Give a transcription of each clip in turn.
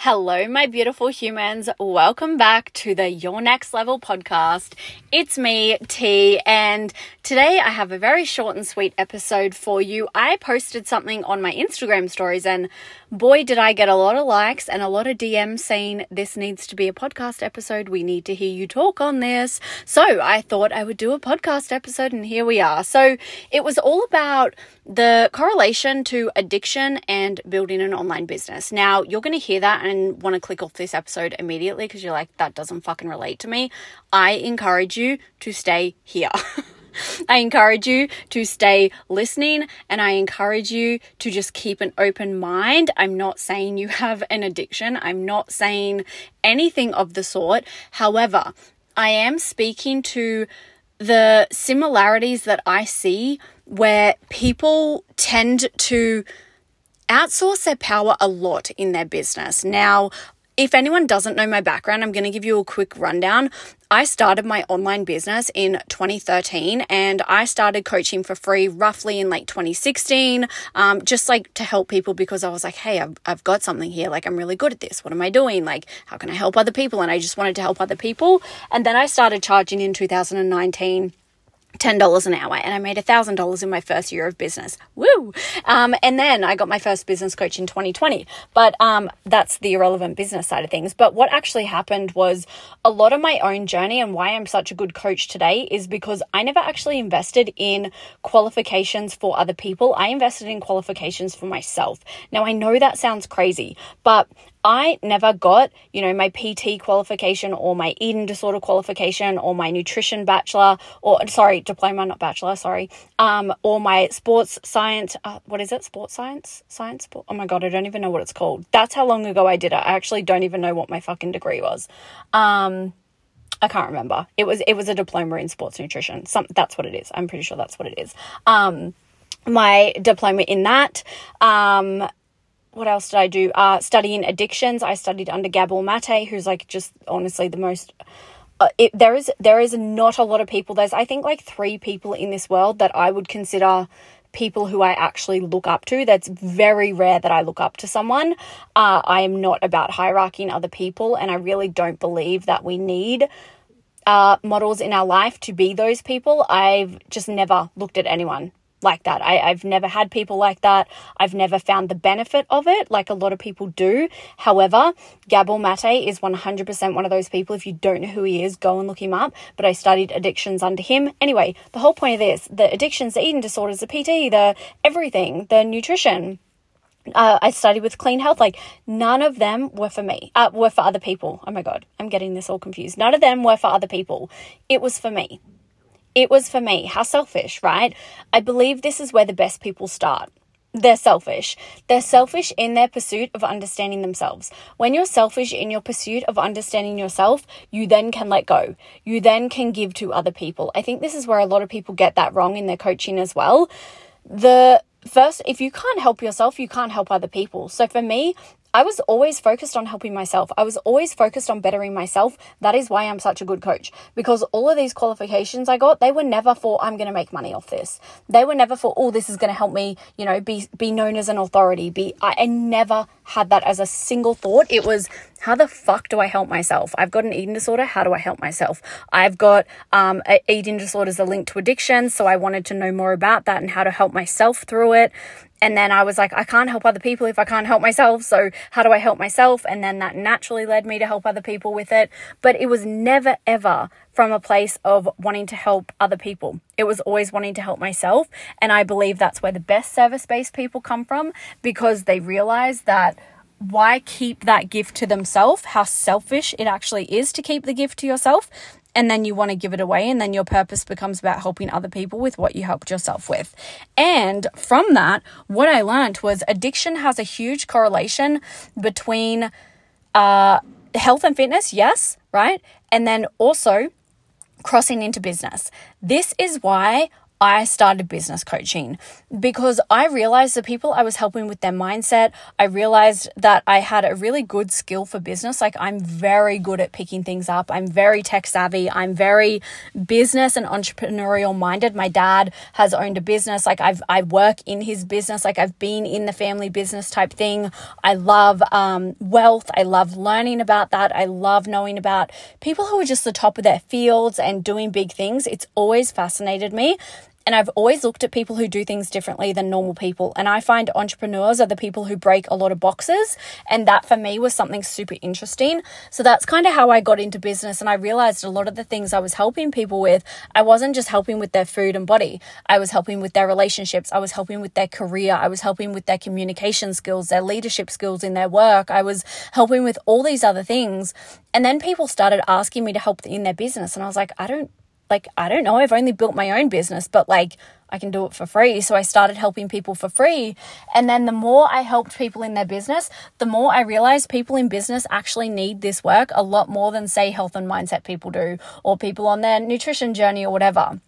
Hello, my beautiful humans. Welcome back to the Your Next Level podcast. It's me, T, and today I have a very short and sweet episode for you. I posted something on my Instagram stories, and boy, did I get a lot of likes and a lot of DMs saying this needs to be a podcast episode. We need to hear you talk on this. So I thought I would do a podcast episode, and here we are. So it was all about the correlation to addiction and building an online business. Now, you're going to hear that and want to click off this episode immediately because you're like, that doesn't fucking relate to me. I encourage you to stay here. I encourage you to stay listening and I encourage you to just keep an open mind. I'm not saying you have an addiction, I'm not saying anything of the sort. However, I am speaking to the similarities that I see where people tend to outsource their power a lot in their business. Now, if anyone doesn't know my background, I'm going to give you a quick rundown. I started my online business in 2013 and I started coaching for free roughly in like 2016, um, just like to help people because I was like, hey, I've, I've got something here. Like, I'm really good at this. What am I doing? Like, how can I help other people? And I just wanted to help other people. And then I started charging in 2019 $10 an hour and I made $1,000 in my first year of business. Woo! Um, and then I got my first business coach in 2020. But um, that's the irrelevant business side of things. But what actually happened was a lot of my own journey and why I'm such a good coach today is because I never actually invested in qualifications for other people. I invested in qualifications for myself. Now, I know that sounds crazy, but I never got, you know, my PT qualification or my eating disorder qualification or my nutrition bachelor or sorry, diploma, not bachelor, sorry, um, or my sports science, uh, what is it? Sports science? Science? Sport? Oh my God, I don't even know what it's called. That's how long ago I did it. I actually don't even know what my fucking degree was. Um, I can't remember. It was, it was a diploma in sports nutrition. Some, that's what it is. I'm pretty sure that's what it is. Um, my diploma in that. Um, what else did I do? Uh, studying addictions. I studied under Gabor Mate, who's like just honestly the most. Uh, it, there is there is not a lot of people. There's I think like three people in this world that I would consider people who I actually look up to. That's very rare that I look up to someone. Uh, I am not about hierarchying other people, and I really don't believe that we need uh, models in our life to be those people. I've just never looked at anyone like that. I, I've never had people like that. I've never found the benefit of it like a lot of people do. However, Gabor Mate is 100% one of those people. If you don't know who he is, go and look him up. But I studied addictions under him. Anyway, the whole point of this the addictions, the eating disorders, the PT, the everything, the nutrition. Uh, I studied with clean health. Like none of them were for me. Uh, were for other people. Oh my god, I'm getting this all confused. None of them were for other people. It was for me. It was for me. How selfish, right? I believe this is where the best people start. They're selfish. They're selfish in their pursuit of understanding themselves. When you're selfish in your pursuit of understanding yourself, you then can let go. You then can give to other people. I think this is where a lot of people get that wrong in their coaching as well. The first, if you can't help yourself, you can't help other people. So for me, I was always focused on helping myself. I was always focused on bettering myself. That is why I'm such a good coach because all of these qualifications I got, they were never for I'm going to make money off this. They were never for oh this is going to help me, you know, be be known as an authority. Be I, I never had that as a single thought. It was how the fuck do I help myself? I've got an eating disorder. How do I help myself? I've got um, eating disorders are linked to addiction, so I wanted to know more about that and how to help myself through it. And then I was like, I can't help other people if I can't help myself. So, how do I help myself? And then that naturally led me to help other people with it. But it was never, ever from a place of wanting to help other people. It was always wanting to help myself. And I believe that's where the best service based people come from because they realize that why keep that gift to themselves? How selfish it actually is to keep the gift to yourself and then you want to give it away and then your purpose becomes about helping other people with what you helped yourself with. And from that, what I learned was addiction has a huge correlation between uh, health and fitness, yes, right? And then also crossing into business. This is why I started business coaching because I realized the people I was helping with their mindset, I realized that I had a really good skill for business. Like I'm very good at picking things up. I'm very tech savvy. I'm very business and entrepreneurial minded. My dad has owned a business. Like I've I work in his business. Like I've been in the family business type thing. I love um, wealth. I love learning about that. I love knowing about people who are just the top of their fields and doing big things. It's always fascinated me. And I've always looked at people who do things differently than normal people. And I find entrepreneurs are the people who break a lot of boxes. And that for me was something super interesting. So that's kind of how I got into business. And I realized a lot of the things I was helping people with, I wasn't just helping with their food and body. I was helping with their relationships. I was helping with their career. I was helping with their communication skills, their leadership skills in their work. I was helping with all these other things. And then people started asking me to help in their business. And I was like, I don't like, I don't know, I've only built my own business, but like, I can do it for free. So I started helping people for free. And then the more I helped people in their business, the more I realized people in business actually need this work a lot more than, say, health and mindset people do, or people on their nutrition journey or whatever.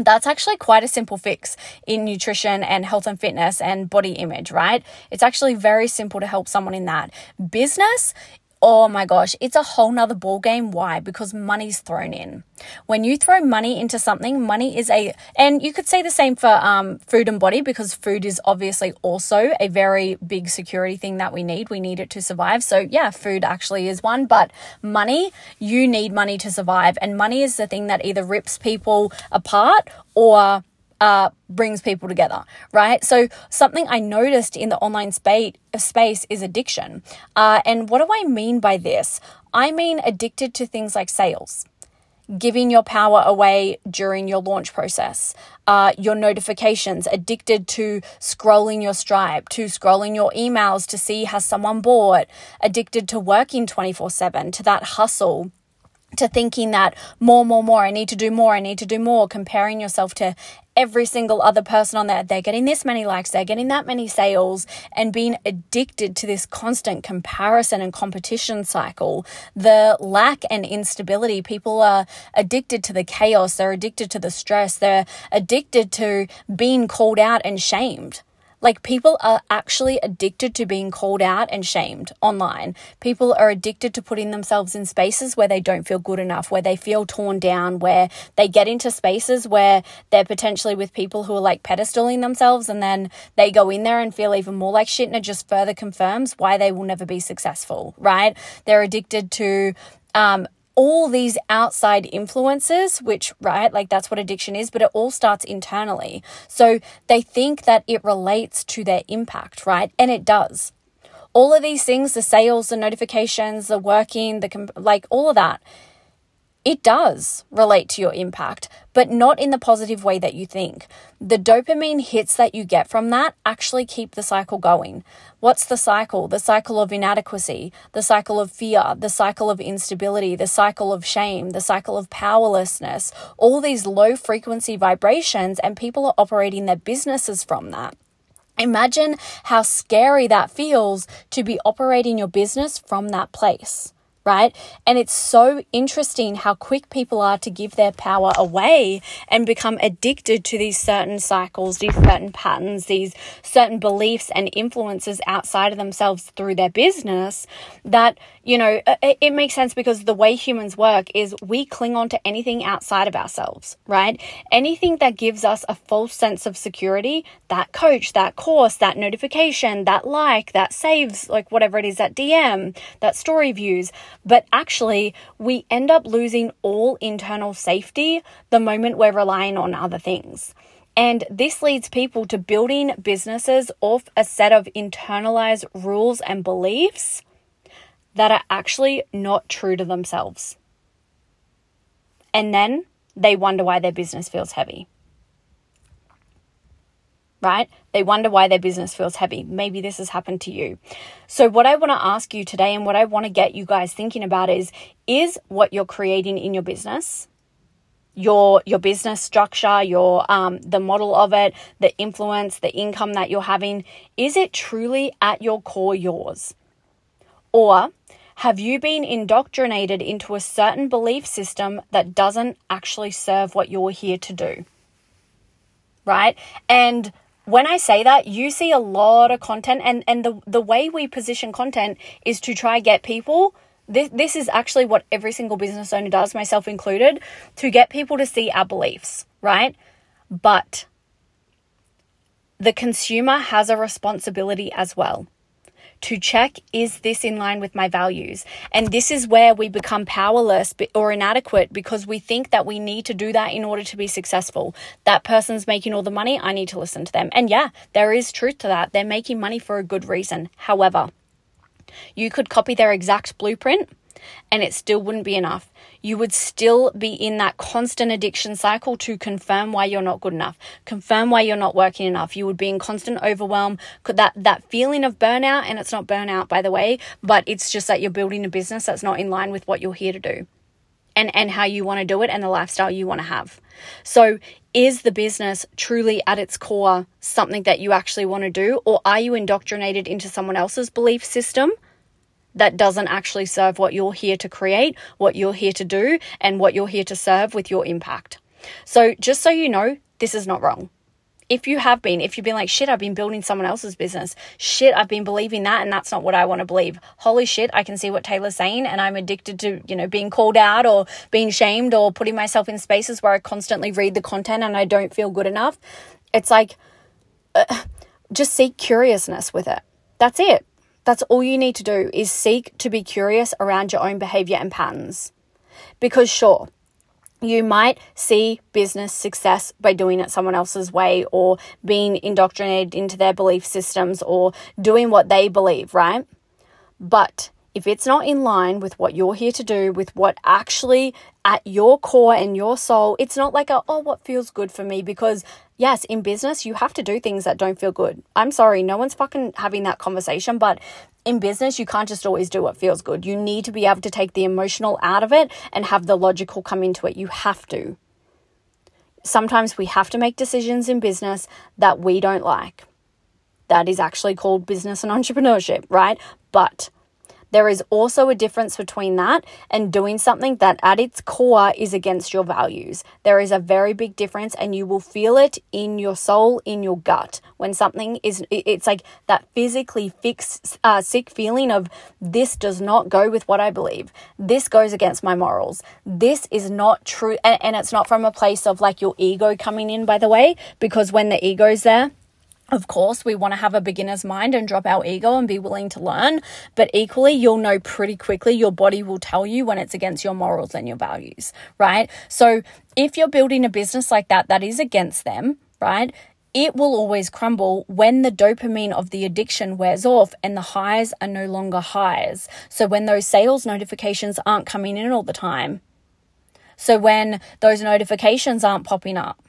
That's actually quite a simple fix in nutrition and health and fitness and body image, right? It's actually very simple to help someone in that. Business oh my gosh, it's a whole nother ball game. Why? Because money's thrown in. When you throw money into something, money is a, and you could say the same for um, food and body because food is obviously also a very big security thing that we need. We need it to survive. So yeah, food actually is one, but money, you need money to survive. And money is the thing that either rips people apart or uh, brings people together, right? So something I noticed in the online space space is addiction. Uh, and what do I mean by this? I mean addicted to things like sales. Giving your power away during your launch process, uh, your notifications, addicted to scrolling your Stripe, to scrolling your emails to see has someone bought, addicted to working 24 7, to that hustle, to thinking that more, more, more, I need to do more, I need to do more, comparing yourself to every single other person on there. They're getting this many likes, they're getting that many sales, and being addicted to this constant comparison and competition cycle. The lack and instability, people are addicted to the chaos, they're addicted to the stress, they're addicted to being called out and shamed. Like people are actually addicted to being called out and shamed online. People are addicted to putting themselves in spaces where they don't feel good enough, where they feel torn down, where they get into spaces where they're potentially with people who are like pedestaling themselves and then they go in there and feel even more like shit and it just further confirms why they will never be successful, right? They're addicted to um, all these outside influences, which, right, like that's what addiction is, but it all starts internally. So they think that it relates to their impact, right? And it does. All of these things, the sales, the notifications, the working, the, like all of that, it does relate to your impact, but not in the positive way that you think. The dopamine hits that you get from that actually keep the cycle going. What's the cycle? The cycle of inadequacy, the cycle of fear, the cycle of instability, the cycle of shame, the cycle of powerlessness, all these low frequency vibrations, and people are operating their businesses from that. Imagine how scary that feels to be operating your business from that place right? And it's so interesting how quick people are to give their power away and become addicted to these certain cycles, these certain patterns, these certain beliefs and influences outside of themselves through their business that, you know, uh, it, it makes sense because the way humans work is we cling on to anything outside of ourselves, right? Anything that gives us a false sense of security, that coach, that course, that notification, that like, that saves, like whatever it is, that DM, that story views but actually, we end up losing all internal safety the moment we're relying on other things. And this leads people to building businesses off a set of internalized rules and beliefs that are actually not true to themselves. And then they wonder why their business feels heavy right? They wonder why their business feels heavy. Maybe this has happened to you. So, what I want to ask you today and what I want to get you guys thinking about is is what you're creating in your business your your business structure your um the model of it the influence the income that you're having is it truly at your core yours or have you been indoctrinated into a certain belief system that doesn't actually serve what you're here to do right? And when I say that, you see a lot of content and, and the, the way we position content is to try get people this, this is actually what every single business owner does, myself included, to get people to see our beliefs, right? But the consumer has a responsibility as well to check is this in line with my values? And this is where we become powerless or inadequate because we think that we need to do that in order to be successful. That person's making all the money, I need to listen to them. And yeah, there is truth to that. They're making money for a good reason. However, you could copy their exact blueprint and it still wouldn't be enough. You would still be in that constant addiction cycle to confirm why you're not good enough, confirm why you're not working enough. You would be in constant overwhelm, that that feeling of burnout, and it's not burnout by the way, but it's just that you're building a business that's not in line with what you're here to do. And, and how you want to do it and the lifestyle you want to have. So, is the business truly at its core something that you actually want to do, or are you indoctrinated into someone else's belief system that doesn't actually serve what you're here to create, what you're here to do, and what you're here to serve with your impact. So, just so you know, this is not wrong. If you have been, if you've been like, shit, I've been building someone else's business, shit, I've been believing that, and that's not what I want to believe. Holy shit, I can see what Tayla's saying, and I'm addicted to, you know, being called out or being shamed or putting myself in spaces where I constantly read the content and I don't feel good enough. It's like, uh, just seek curiousness with it. That's it. That's all you need to do is seek to be curious around your own behavior and patterns. Because, sure, you might see business success by doing it someone else's way or being indoctrinated into their belief systems or doing what they believe, right? But if it's not in line with what you're here to do, with what actually at your core and your soul, it's not like a, oh, what feels good for me because yes, in business, you have to do things that don't feel good. I'm sorry, no one's fucking having that conversation, but in business, you can't just always do what feels good. You need to be able to take the emotional out of it and have the logical come into it. You have to. Sometimes we have to make decisions in business that we don't like. That is actually called business and entrepreneurship, right? But there is also a difference between that and doing something that at its core is against your values. There is a very big difference, and you will feel it in your soul, in your gut, when something is, it's like that physically fixed, uh, sick feeling of this does not go with what I believe. This goes against my morals. This is not true. And, and it's not from a place of like your ego coming in, by the way, because when the ego's there, of course, we want to have a beginner's mind and drop our ego and be willing to learn, but equally, you'll know pretty quickly your body will tell you when it's against your morals and your values, right? So, if you're building a business like that that is against them, right? It will always crumble when the dopamine of the addiction wears off and the highs are no longer highs. So, when those sales notifications aren't coming in all the time. So, when those notifications aren't popping up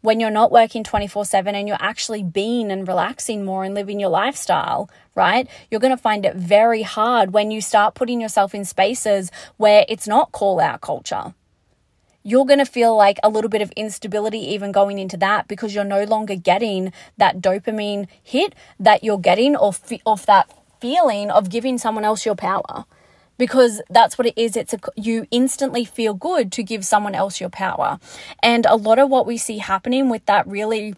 when you're not working 24 7 and you're actually being and relaxing more and living your lifestyle, right? You're going to find it very hard when you start putting yourself in spaces where it's not call out culture. You're going to feel like a little bit of instability even going into that because you're no longer getting that dopamine hit that you're getting off, off that feeling of giving someone else your power because that's what it is. It's a you instantly feel good to give someone else your power. And a lot of what we see happening with that really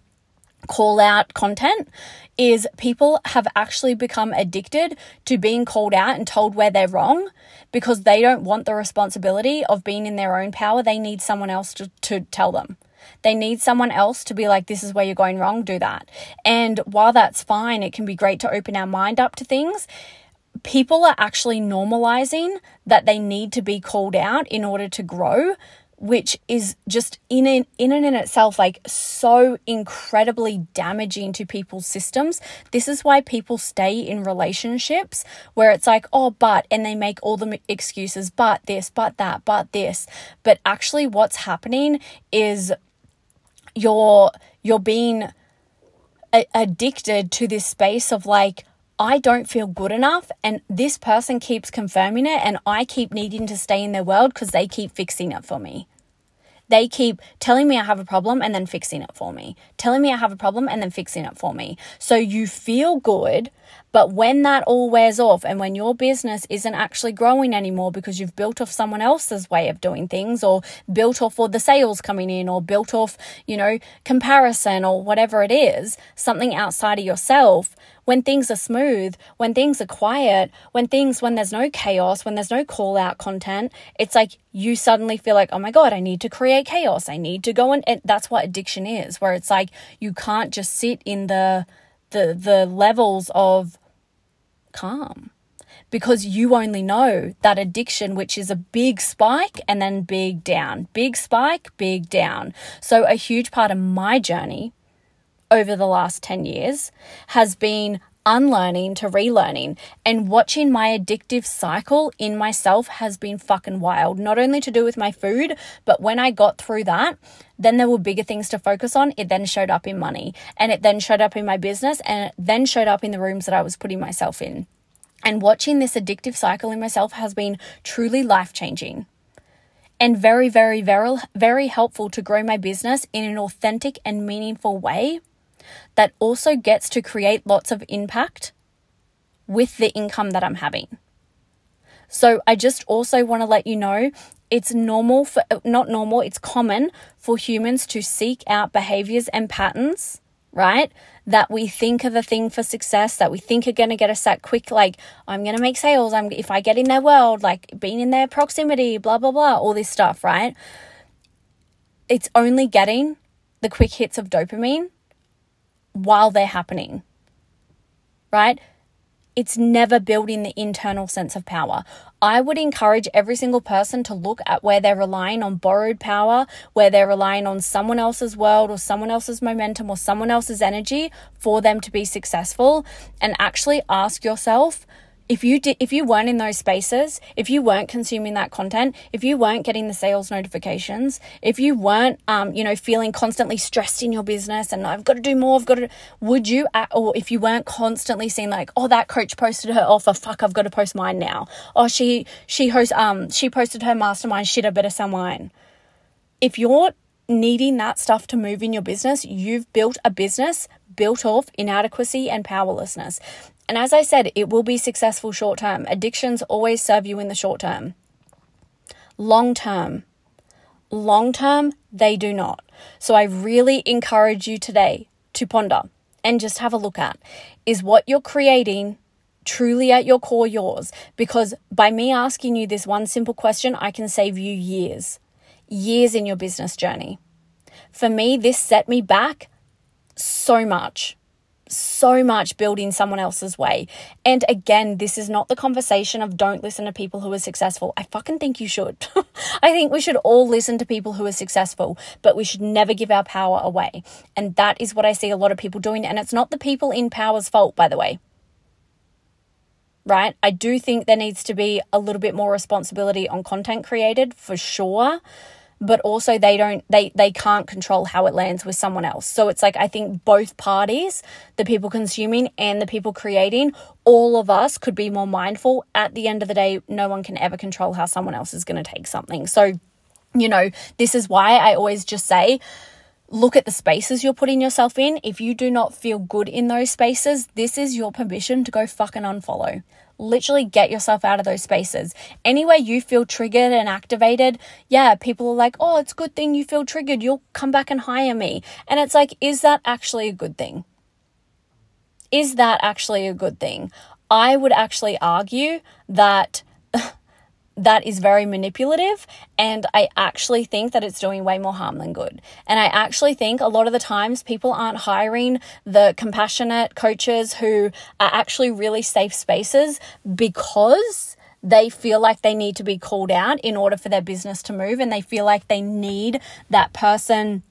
call out content is people have actually become addicted to being called out and told where they're wrong because they don't want the responsibility of being in their own power. They need someone else to, to tell them. They need someone else to be like, this is where you're going wrong, do that. And while that's fine, it can be great to open our mind up to things people are actually normalizing that they need to be called out in order to grow which is just in in, in and in itself like so incredibly damaging to people's systems. This is why people stay in relationships where it's like, oh, but, and they make all the excuses, but this, but that, but this. But actually, what's happening is you're you're being a- addicted to this space of like I don't feel good enough, and this person keeps confirming it, and I keep needing to stay in their world because they keep fixing it for me. They keep telling me I have a problem and then fixing it for me, telling me I have a problem and then fixing it for me. So you feel good But when that all wears off and when your business isn't actually growing anymore because you've built off someone else's way of doing things or built off all the sales coming in or built off, you know, comparison or whatever it is, something outside of yourself, when things are smooth, when things are quiet, when things, when there's no chaos, when there's no call out content, it's like you suddenly feel like, oh my God, I need to create chaos. I need to go and, and that's what addiction is, where it's like you can't just sit in the, the, the levels of calm because you only know that addiction, which is a big spike and then big down, big spike, big down. So, a huge part of my journey over the last 10 years has been unlearning to relearning and watching my addictive cycle in myself has been fucking wild. Not only to do with my food, but when I got through that, then there were bigger things to focus on. It then showed up in money and it then showed up in my business and it then showed up in the rooms that I was putting myself in. And watching this addictive cycle in myself has been truly life changing and very, very, very, very helpful to grow my business in an authentic and meaningful way that also gets to create lots of impact with the income that I'm having. So I just also want to let you know it's normal for not normal, it's common for humans to seek out behaviors and patterns, right? That we think are the thing for success, that we think are going to get us that quick, like, I'm going to make sales. I'm, if I get in their world, like being in their proximity, blah, blah, blah, all this stuff, right? It's only getting the quick hits of dopamine while they're happening, right? It's never building the internal sense of power. I would encourage every single person to look at where they're relying on borrowed power, where they're relying on someone else's world or someone else's momentum or someone else's energy for them to be successful, and actually ask yourself if you did if you weren't in those spaces if you weren't consuming that content if you weren't getting the sales notifications if you weren't um, you know feeling constantly stressed in your business and i've got to do more i've got to would you or if you weren't constantly seeing like oh that coach posted her offer fuck i've got to post mine now. Oh she she hosts um she posted her mastermind shit i better sell mine. If you're needing that stuff to move in your business you've built a business built off inadequacy and powerlessness and as I said, it will be successful short term. Addictions always serve you in the short term. Long term, long term, they do not. So I really encourage you today to ponder and just have a look at is what you're creating truly at your core yours? Because by me asking you this one simple question, I can save you years, years in your business journey. For me, this set me back so much so much building someone else's way. And again, this is not the conversation of don't listen to people who are successful. I fucking think you should. I think we should all listen to people who are successful, but we should never give our power away. And that is what I see a lot of people doing. And it's not the people in power's fault, by the way. Right? I do think there needs to be a little bit more responsibility on content created for sure but also they don't they they can't control how it lands with someone else so it's like i think both parties the people consuming and the people creating all of us could be more mindful at the end of the day no one can ever control how someone else is going to take something so you know this is why i always just say look at the spaces you're putting yourself in. If you do not feel good in those spaces, this is your permission to go fucking unfollow. Literally get yourself out of those spaces. Anywhere you feel triggered and activated, yeah, people are like, oh, it's a good thing you feel triggered. You'll come back and hire me. And it's like, is that actually a good thing? Is that actually a good thing? I would actually argue that that is very manipulative and I actually think that it's doing way more harm than good. And I actually think a lot of the times people aren't hiring the compassionate coaches who are actually really safe spaces because they feel like they need to be called out in order for their business to move and they feel like they need that person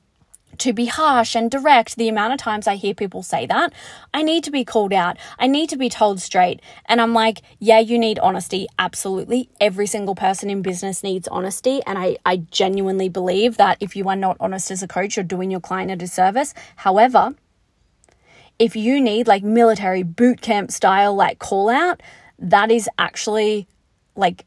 to be harsh and direct. The amount of times I hear people say that, I need to be called out. I need to be told straight. And I'm like, yeah, you need honesty. Absolutely. Every single person in business needs honesty. And I, I genuinely believe that if you are not honest as a coach, you're doing your client a disservice. However, if you need like military boot camp style, like call out, that is actually like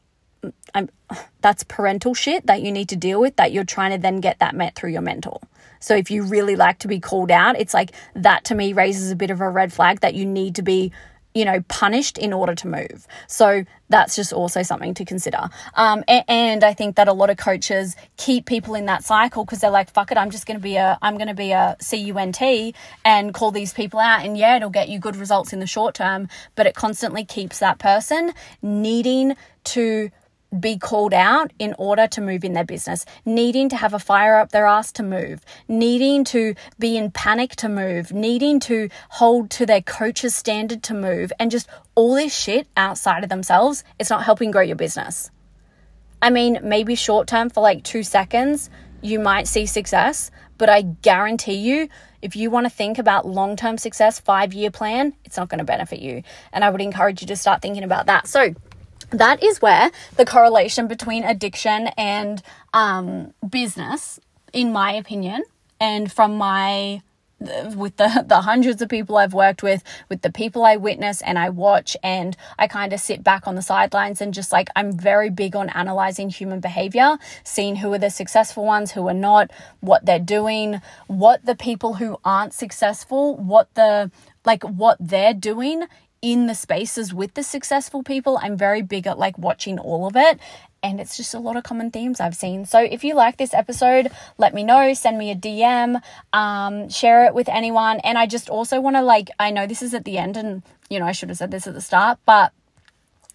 I'm, that's parental shit that you need to deal with that you're trying to then get that met through your mentor. So if you really like to be called out, it's like that to me raises a bit of a red flag that you need to be you know, punished in order to move. So that's just also something to consider. Um, and, and, I think that a lot of coaches keep people in that cycle because they're like, fuck it, I'm just going to be a, I'm going to be a CUNT and call these people out. And yeah, it'll get you good results in the short term, but it constantly keeps that person needing to be called out in order to move in their business, needing to have a fire up their ass to move, needing to be in panic to move, needing to hold to their coach's standard to move, and just all this shit outside of themselves, it's not helping grow your business. I mean, maybe short term for like two seconds, you might see success, but I guarantee you, if you want to think about long term success, five year plan, it's not going to benefit you. And I would encourage you to start thinking about that. So, that is where the correlation between addiction and um, business, in my opinion, and from my with the the hundreds of people I've worked with, with the people I witness and I watch, and I kind of sit back on the sidelines and just like I'm very big on analyzing human behavior, seeing who are the successful ones, who are not, what they're doing, what the people who aren't successful, what the like what they're doing in the spaces with the successful people. I'm very big at like watching all of it. And it's just a lot of common themes I've seen. So if you like this episode, let me know. Send me a DM, um, share it with anyone. And I just also want to like, I know this is at the end, and you know, I should have said this at the start, but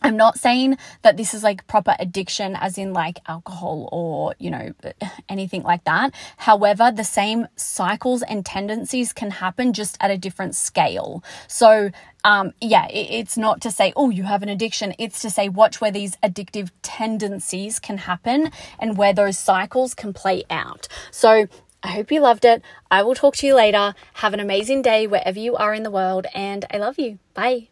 I'm not saying that this is like proper addiction, as in like alcohol or, you know, anything like that. However, the same cycles and tendencies can happen just at a different scale. So, um, yeah, it's not to say, oh, you have an addiction. It's to say, watch where these addictive tendencies can happen and where those cycles can play out. So, I hope you loved it. I will talk to you later. Have an amazing day wherever you are in the world, and I love you. Bye.